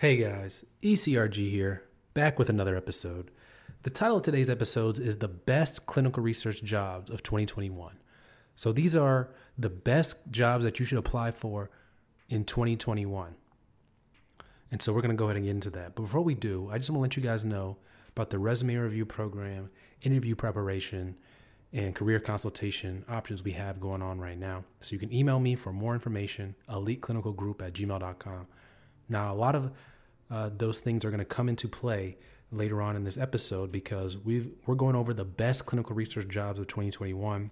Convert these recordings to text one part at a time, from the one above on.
Hey guys, ECRG here, back with another episode. The title of today's episodes is The Best Clinical Research Jobs of 2021. So these are the best jobs that you should apply for in 2021. And so we're going to go ahead and get into that. But before we do, I just want to let you guys know about the resume review program, interview preparation, and career consultation options we have going on right now. So you can email me for more information, eliteclinicalgroup at gmail.com. Now, a lot of uh, those things are going to come into play later on in this episode because we've, we're going over the best clinical research jobs of 2021.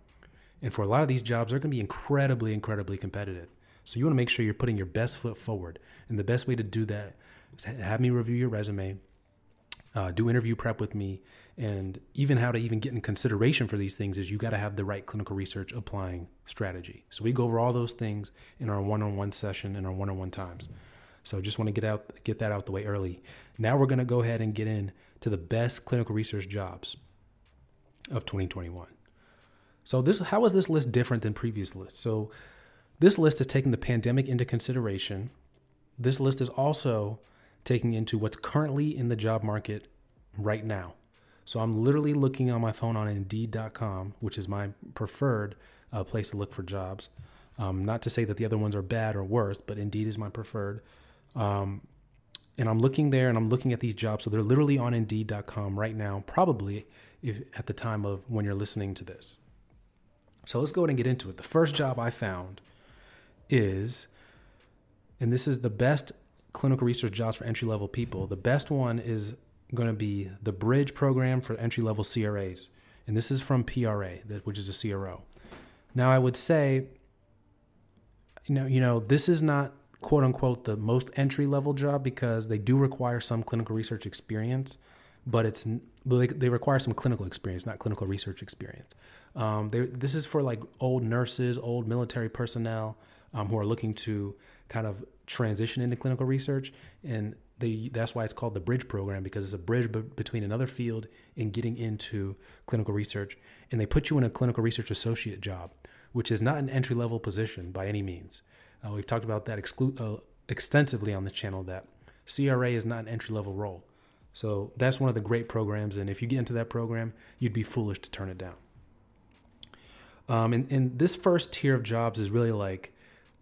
And for a lot of these jobs, they're going to be incredibly, incredibly competitive. So you want to make sure you're putting your best foot forward. And the best way to do that is have me review your resume, uh, do interview prep with me, and even how to even get in consideration for these things is you got to have the right clinical research applying strategy. So we go over all those things in our one-on-one session and our one-on-one times. So just want to get out get that out the way early. Now we're going to go ahead and get in to the best clinical research jobs of 2021. So this how is this list different than previous lists? So this list is taking the pandemic into consideration. This list is also taking into what's currently in the job market right now. So I'm literally looking on my phone on Indeed.com, which is my preferred uh, place to look for jobs. Um, not to say that the other ones are bad or worse, but Indeed is my preferred. Um, and I'm looking there and I'm looking at these jobs. So they're literally on Indeed.com right now, probably if, at the time of when you're listening to this. So let's go ahead and get into it. The first job I found is, and this is the best clinical research jobs for entry level people. The best one is going to be the Bridge program for entry level CRAs. And this is from PRA, which is a CRO. Now, I would say, you know, you know, this is not quote unquote the most entry level job because they do require some clinical research experience, but it's they, require some clinical experience, not clinical research experience. Um, this is for like old nurses, old military personnel um, who are looking to kind of transition into clinical research, and they, that's why it's called the bridge program because it's a bridge b- between another field and getting into clinical research. And they put you in a clinical research associate job, which is not an entry level position by any means. Uh, we've talked about that exclu- uh, extensively on the channel that CRA is not an entry level role. So that's one of the great programs. And if you get into that program, you'd be foolish to turn it down. Um, and, and this first tier of jobs is really like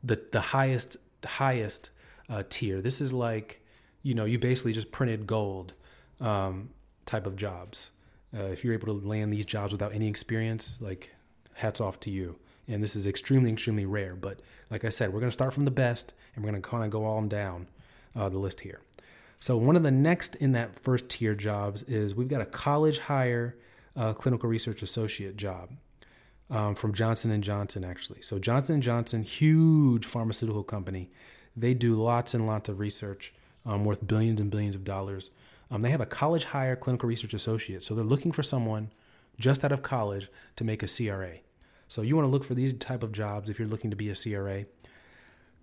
the, the highest, highest uh, tier. This is like, you know, you basically just printed gold um, type of jobs. Uh, if you're able to land these jobs without any experience, like hats off to you and this is extremely, extremely rare. But like I said, we're going to start from the best, and we're going to kind of go on down uh, the list here. So one of the next in that first tier jobs is we've got a college hire uh, clinical research associate job um, from Johnson and Johnson, actually. So Johnson and Johnson, huge pharmaceutical company, they do lots and lots of research um, worth billions and billions of dollars. Um, they have a college hire clinical research associate, so they're looking for someone just out of college to make a CRA. So you want to look for these type of jobs if you're looking to be a CRA.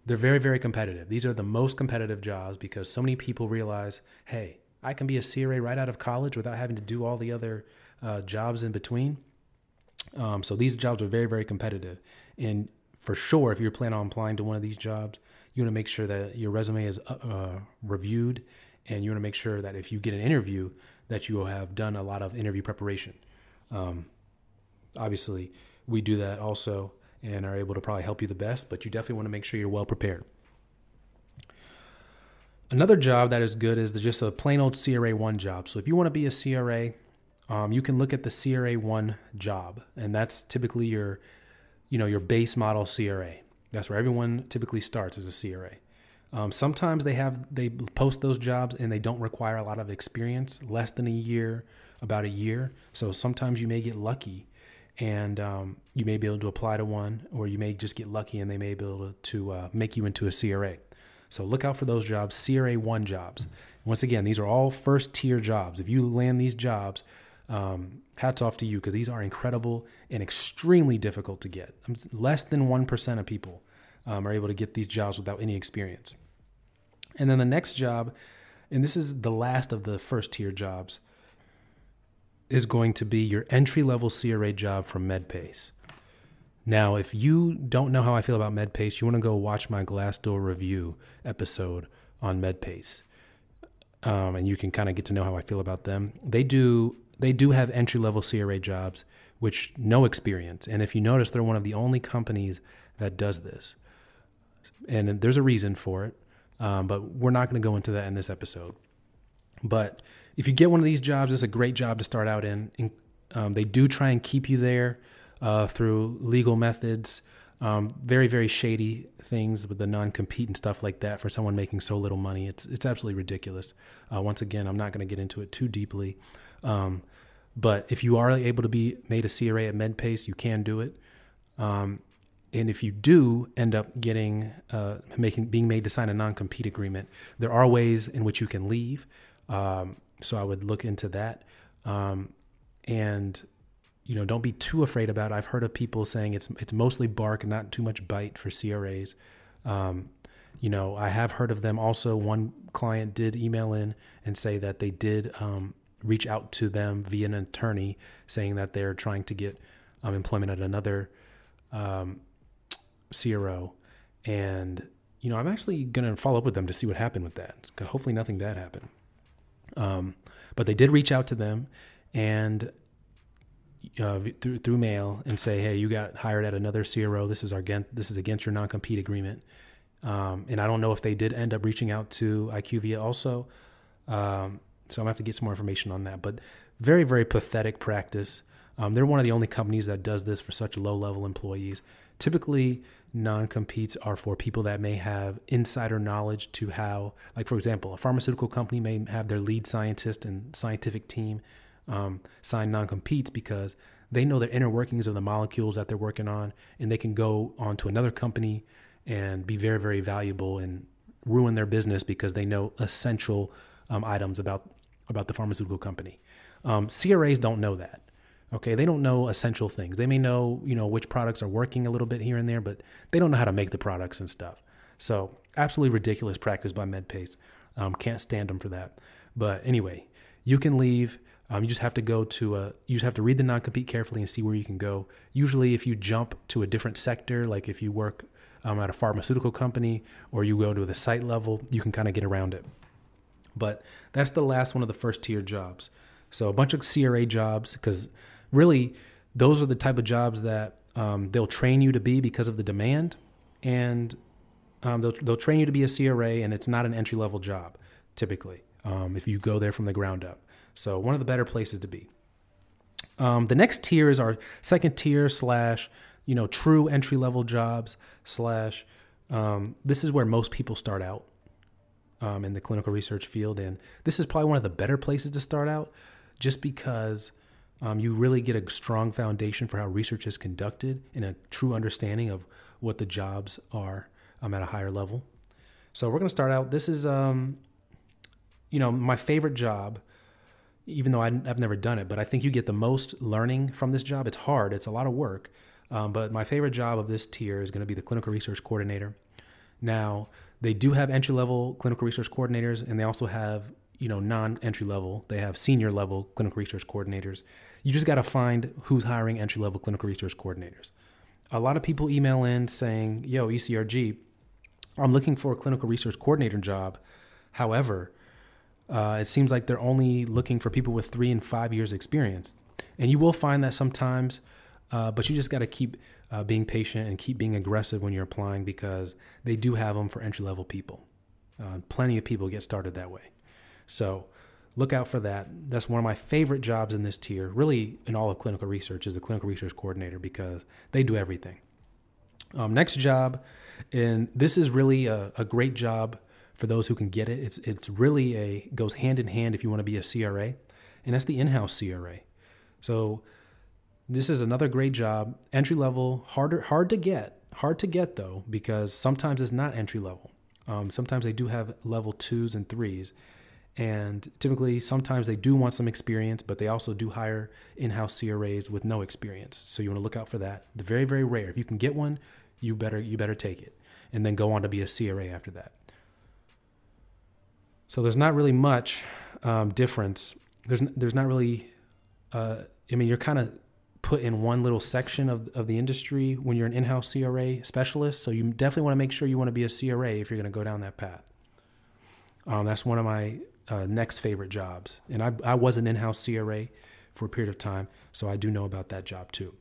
They're very, very competitive. These are the most competitive jobs because so many people realize, hey, I can be a CRA right out of college without having to do all the other uh, jobs in between. Um, so these jobs are very, very competitive. And for sure, if you're planning on applying to one of these jobs, you want to make sure that your resume is uh, uh, reviewed, and you want to make sure that if you get an interview, that you will have done a lot of interview preparation. Um, obviously, we do that also and are able to probably help you the best, but you definitely want to make sure you're well prepared. Another job that is good is just a plain old CRA1 job. So if you want to be a CRA, um, you can look at the CRA1 job, and that's typically your, you know, your base model CRA. That's where everyone typically starts as a CRA. Um, sometimes they have they post those jobs and they don't require a lot of experience, less than a year, about a year. So sometimes you may get lucky and um, you may be able to apply to one, or you may just get lucky and they may be able to, to uh, make you into a CRA. So look out for those jobs, CRA one jobs. Once again, these are all first tier jobs. If you land these jobs, um, hats off to you because these are incredible and extremely difficult to get. Less than 1% of people um, are able to get these jobs without any experience. And then the next job, and this is the last of the first tier jobs, is going to be your entry level CRA job from MedPace. Now, if you don't know how I feel about MedPace, you want to go watch my Glassdoor review episode on MedPace. um, and you can kind of get to know how I feel about them. They do they do have entry level CRA jobs, which no experience. And if you notice, they're one of the only companies that does this. And there's a reason for it, um, but we're not going to go into that in this episode. But if you get one of these jobs, it's a great job to start out in. Um, they do try and keep you there uh, through legal methods, um, very very shady things with the non compete and stuff like that for someone making so little money. It's it's absolutely ridiculous. Uh, once again, I'm not going to get into it too deeply, um, but if you are able to be made a CRA at MedPace, you can do it. Um, and if you do end up getting uh, making being made to sign a non compete agreement, there are ways in which you can leave. Um, so I would look into that. Um, and you know, don't be too afraid about it. I've heard of people saying it's it's mostly bark not too much bite for CRAs. Um, you know, I have heard of them also. One client did email in and say that they did um, reach out to them via an attorney saying that they're trying to get um, employment at another um, CRO. And, you know, I'm actually going to follow up with them to see what happened with that. Hopefully, nothing bad happened. Um, but they did reach out to them and uh, through through mail and say, "Hey, you got hired at another CRO. This is our this is against your non compete agreement." Um, and I don't know if they did end up reaching out to IQVIA also. Um, so I'm gonna have to get some more information on that. But very very pathetic practice. Um, they're one of the only companies that does this for such low level employees. Typically, non competes are for people that may have insider knowledge to how, like for example, a pharmaceutical company may have their lead scientist and scientific team um, sign non competes because they know the inner workings of the molecules that they're working on, and they can go on to another company and be very, very valuable and ruin their business because they know essential um, items about about the pharmaceutical company. Um, CRAs don't know that. Okay, they don't know essential things. They may know, you know, which products are working a little bit here and there, but they don't know how to make the products and stuff. So, absolutely ridiculous practice by MedPace. Um, can't stand them for that. But anyway, you can leave. Um, you just have to go to a, you just have to read the non-compete carefully and see where you can go. Usually, if you jump to a different sector, like if you work um, at a pharmaceutical company or you go to the site level, you can kind of get around it. But that's the last one of the first tier jobs. So a bunch of CRA jobs, because really those are the type of jobs that um, they'll train you to be because of the demand, and um, they'll they'll train you to be a CRA, and it's not an entry level job typically um, if you go there from the ground up. So one of the better places to be. Um, the next tier is our second tier slash, you know, true entry level jobs slash. Um, this is where most people start out um, in the clinical research field, and this is probably one of the better places to start out, just because um, you really get a strong foundation for how research is conducted and a true understanding of what the jobs are um, at a higher level. So we're going to start out. This is, um, you know, my favorite job even though I, have never done it, but I think you get the most learning from this job. It's hard, it's a lot of work. Um, but my favorite job of this tier is going to be the clinical research coordinator. Now, they do have entry level clinical research coordinators, and they also have, you know, non entry level. They have senior level clinical research coordinators. You just got to find who's hiring entry level clinical research coordinators. A lot of people email in saying, yo, ECRG, I'm looking for a clinical research coordinator job. However, uh, it seems like they're only looking for people with three and five years experience. And you will find that sometimes, uh, but you just got to keep uh, being patient and keep being aggressive when you're applying because they do have them for entry level people. Uh, plenty of people get started that way. So look out for that. That's one of my favorite jobs in this tier, really in all of clinical research, is the clinical research coordinator because they do everything. Um, next job, and this is really a, a great job for those who can get it. It's it's really a goes hand in hand if you want to be a CRA, and that's the in-house CRA. So this is another great job, entry level, harder hard to get, hard to get though because sometimes it's not entry level. Um, sometimes they do have level twos and threes, and typically sometimes they do want some experience, but they also do hire in-house CRAs with no experience. So you want to look out for that. The very very rare. If you can get one, you better you better take it, and then go on to be a CRA after that. So there's not really much um, difference. There's there's not really. Uh, I mean, you're kind of put in one little section of of the industry when you're an in-house CRA specialist. So you definitely want to make sure you want to be a CRA if you're going to go down that path. Um, that's one of my uh, next favorite jobs. And I, I was an in house CRA for a period of time, so I do know about that job too.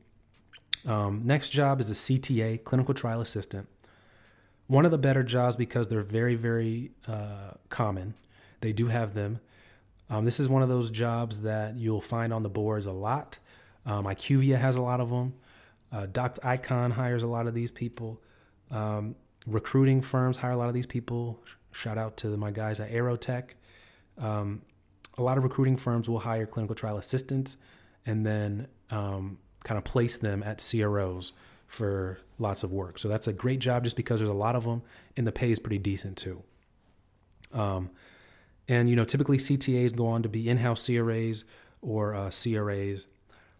Um, next job is a CTA, clinical trial assistant. One of the better jobs because they're very, very uh, common. They do have them. Um, this is one of those jobs that you'll find on the boards a lot. Um, IQVIA has a lot of them. Uh, Docs Icon hires a lot of these people. Um, recruiting firms hire a lot of these people. Shout out to my guys at Aerotek. Um, a lot of recruiting firms will hire clinical trial assistants and then um, kind of place them at CROs for lots of work. So that's a great job just because there's a lot of them and the pay is pretty decent too. Um, and you know, typically CTAs go on to be in-house CRAs or uh, CRAs,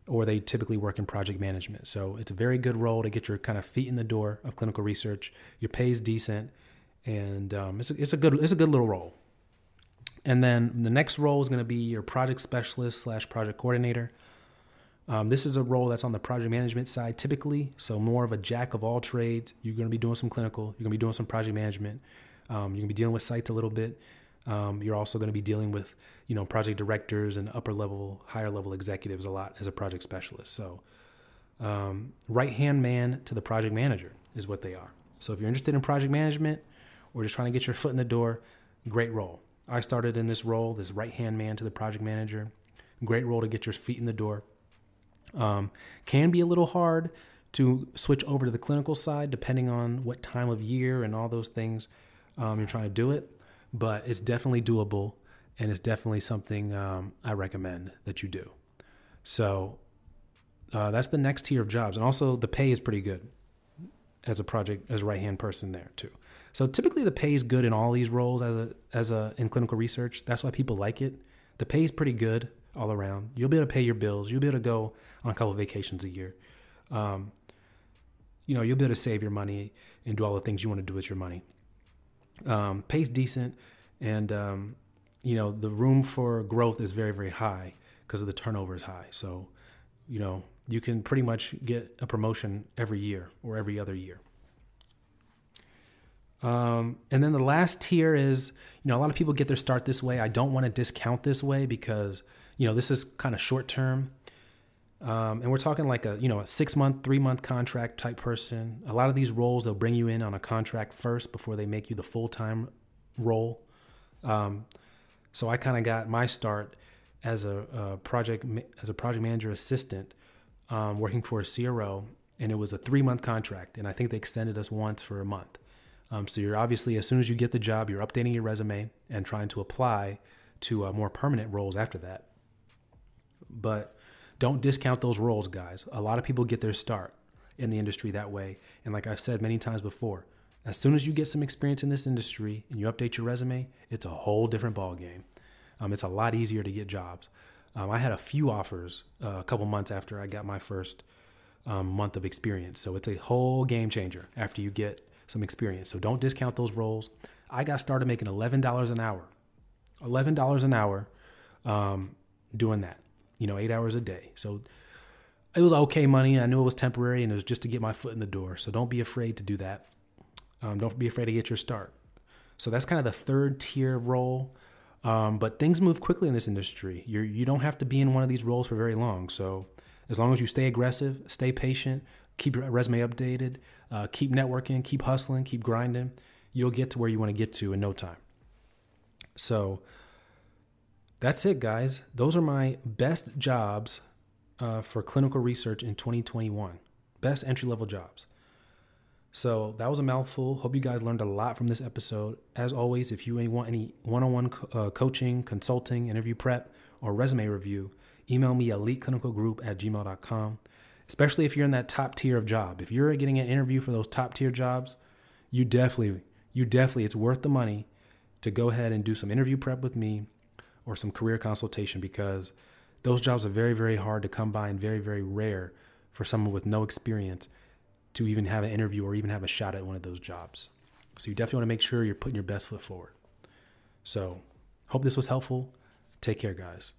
or they typically work in project management. So it's a very good role to get your kind of feet in the door of clinical research. Your pay is decent, and um, it's a, it's a good it's a good little role. And then the next role is going to be your project specialist slash project coordinator. Um, this is a role that's on the project management side typically, so more of a jack of all trades. You're going to be doing some clinical, you're going to be doing some project management, um, you're going to be dealing with sites a little bit. Um, you're also going to be dealing with, you know, project directors and upper level, higher level executives a lot as a project specialist. So, um, right hand man to the project manager is what they are. So, if you're interested in project management or just trying to get your foot in the door, great role. I started in this role, this right hand man to the project manager. Great role to get your feet in the door. Um, can be a little hard to switch over to the clinical side depending on what time of year and all those things um, you're trying to do it, but it's definitely doable and it's definitely something um, I recommend that you do. So uh, that's the next tier of jobs, and also the pay is pretty good as a project as a right hand person there too. So typically the pay is good in all these roles as a as a in clinical research. That's why people like it. The pay is pretty good all around. You'll be able to pay your bills. You'll be able to go on a couple of vacations a year. Um, you know, you'll be able to save your money and do all the things you want to do with your money. Um, pays decent, and um, you know the room for growth is very very high because of the turnover is high. So, you know, you can pretty much get a promotion every year or every other year. Um, and then the last tier is, you know, a lot of people get their start this way. I don't want to discount this way because, you know, this is kind of short term. Um, and we're talking like a, you know, a six month, three month contract type person. A lot of these roles, they'll bring you in on a contract first before they make you the full time role. Um, so I kind of got my start as a, a, project as a project manager assistant, um, working for a CRO, and it was a three month contract, and I think they extended us once for a month. Um, so you're obviously, as soon as you get the job, you're updating your resume and trying to apply to uh, more permanent roles after that. But don't discount those roles, guys. A lot of people get their start in the industry that way. And like I've said many times before, as soon as you get some experience in this industry and you update your resume, it's a whole different ballgame. Um, it's a lot easier to get jobs. Um, I had a few offers uh, a couple months after I got my first um, month of experience. So it's a whole game changer after you get some experience. So don't discount those roles. I got started making $11 an hour, $11 an hour um, doing that, you know, eight hours a day. So it was okay money. I knew it was temporary and it was just to get my foot in the door. So don't be afraid to do that. Um, don't be afraid to get your start. So that's kind of the third tier role. Um, but things move quickly in this industry. You're, you don't have to be in one of these roles for very long. So as long as you stay aggressive, stay patient, keep your resume updated, uh, keep networking, keep hustling, keep grinding, you'll get to where you want to get to in no time. So that's it, guys. Those are my best jobs uh, for clinical research in 2021. Best entry level jobs. So that was a mouthful. Hope you guys learned a lot from this episode. As always, if you want any one on one coaching, consulting, interview prep, or resume review, email me eliteclinicalgroup at gmail.com especially if you're in that top tier of job. If you're getting an interview for those top tier jobs, you definitely, you definitely, it's worth the money to go ahead and do some interview prep with me or some career consultation because those jobs are very, very hard to come by and very, very rare for someone with no experience to even have an interview or even have a shot at one of those jobs. So you definitely want to make sure you're putting your best foot forward. So, hope this was helpful. Take care, guys.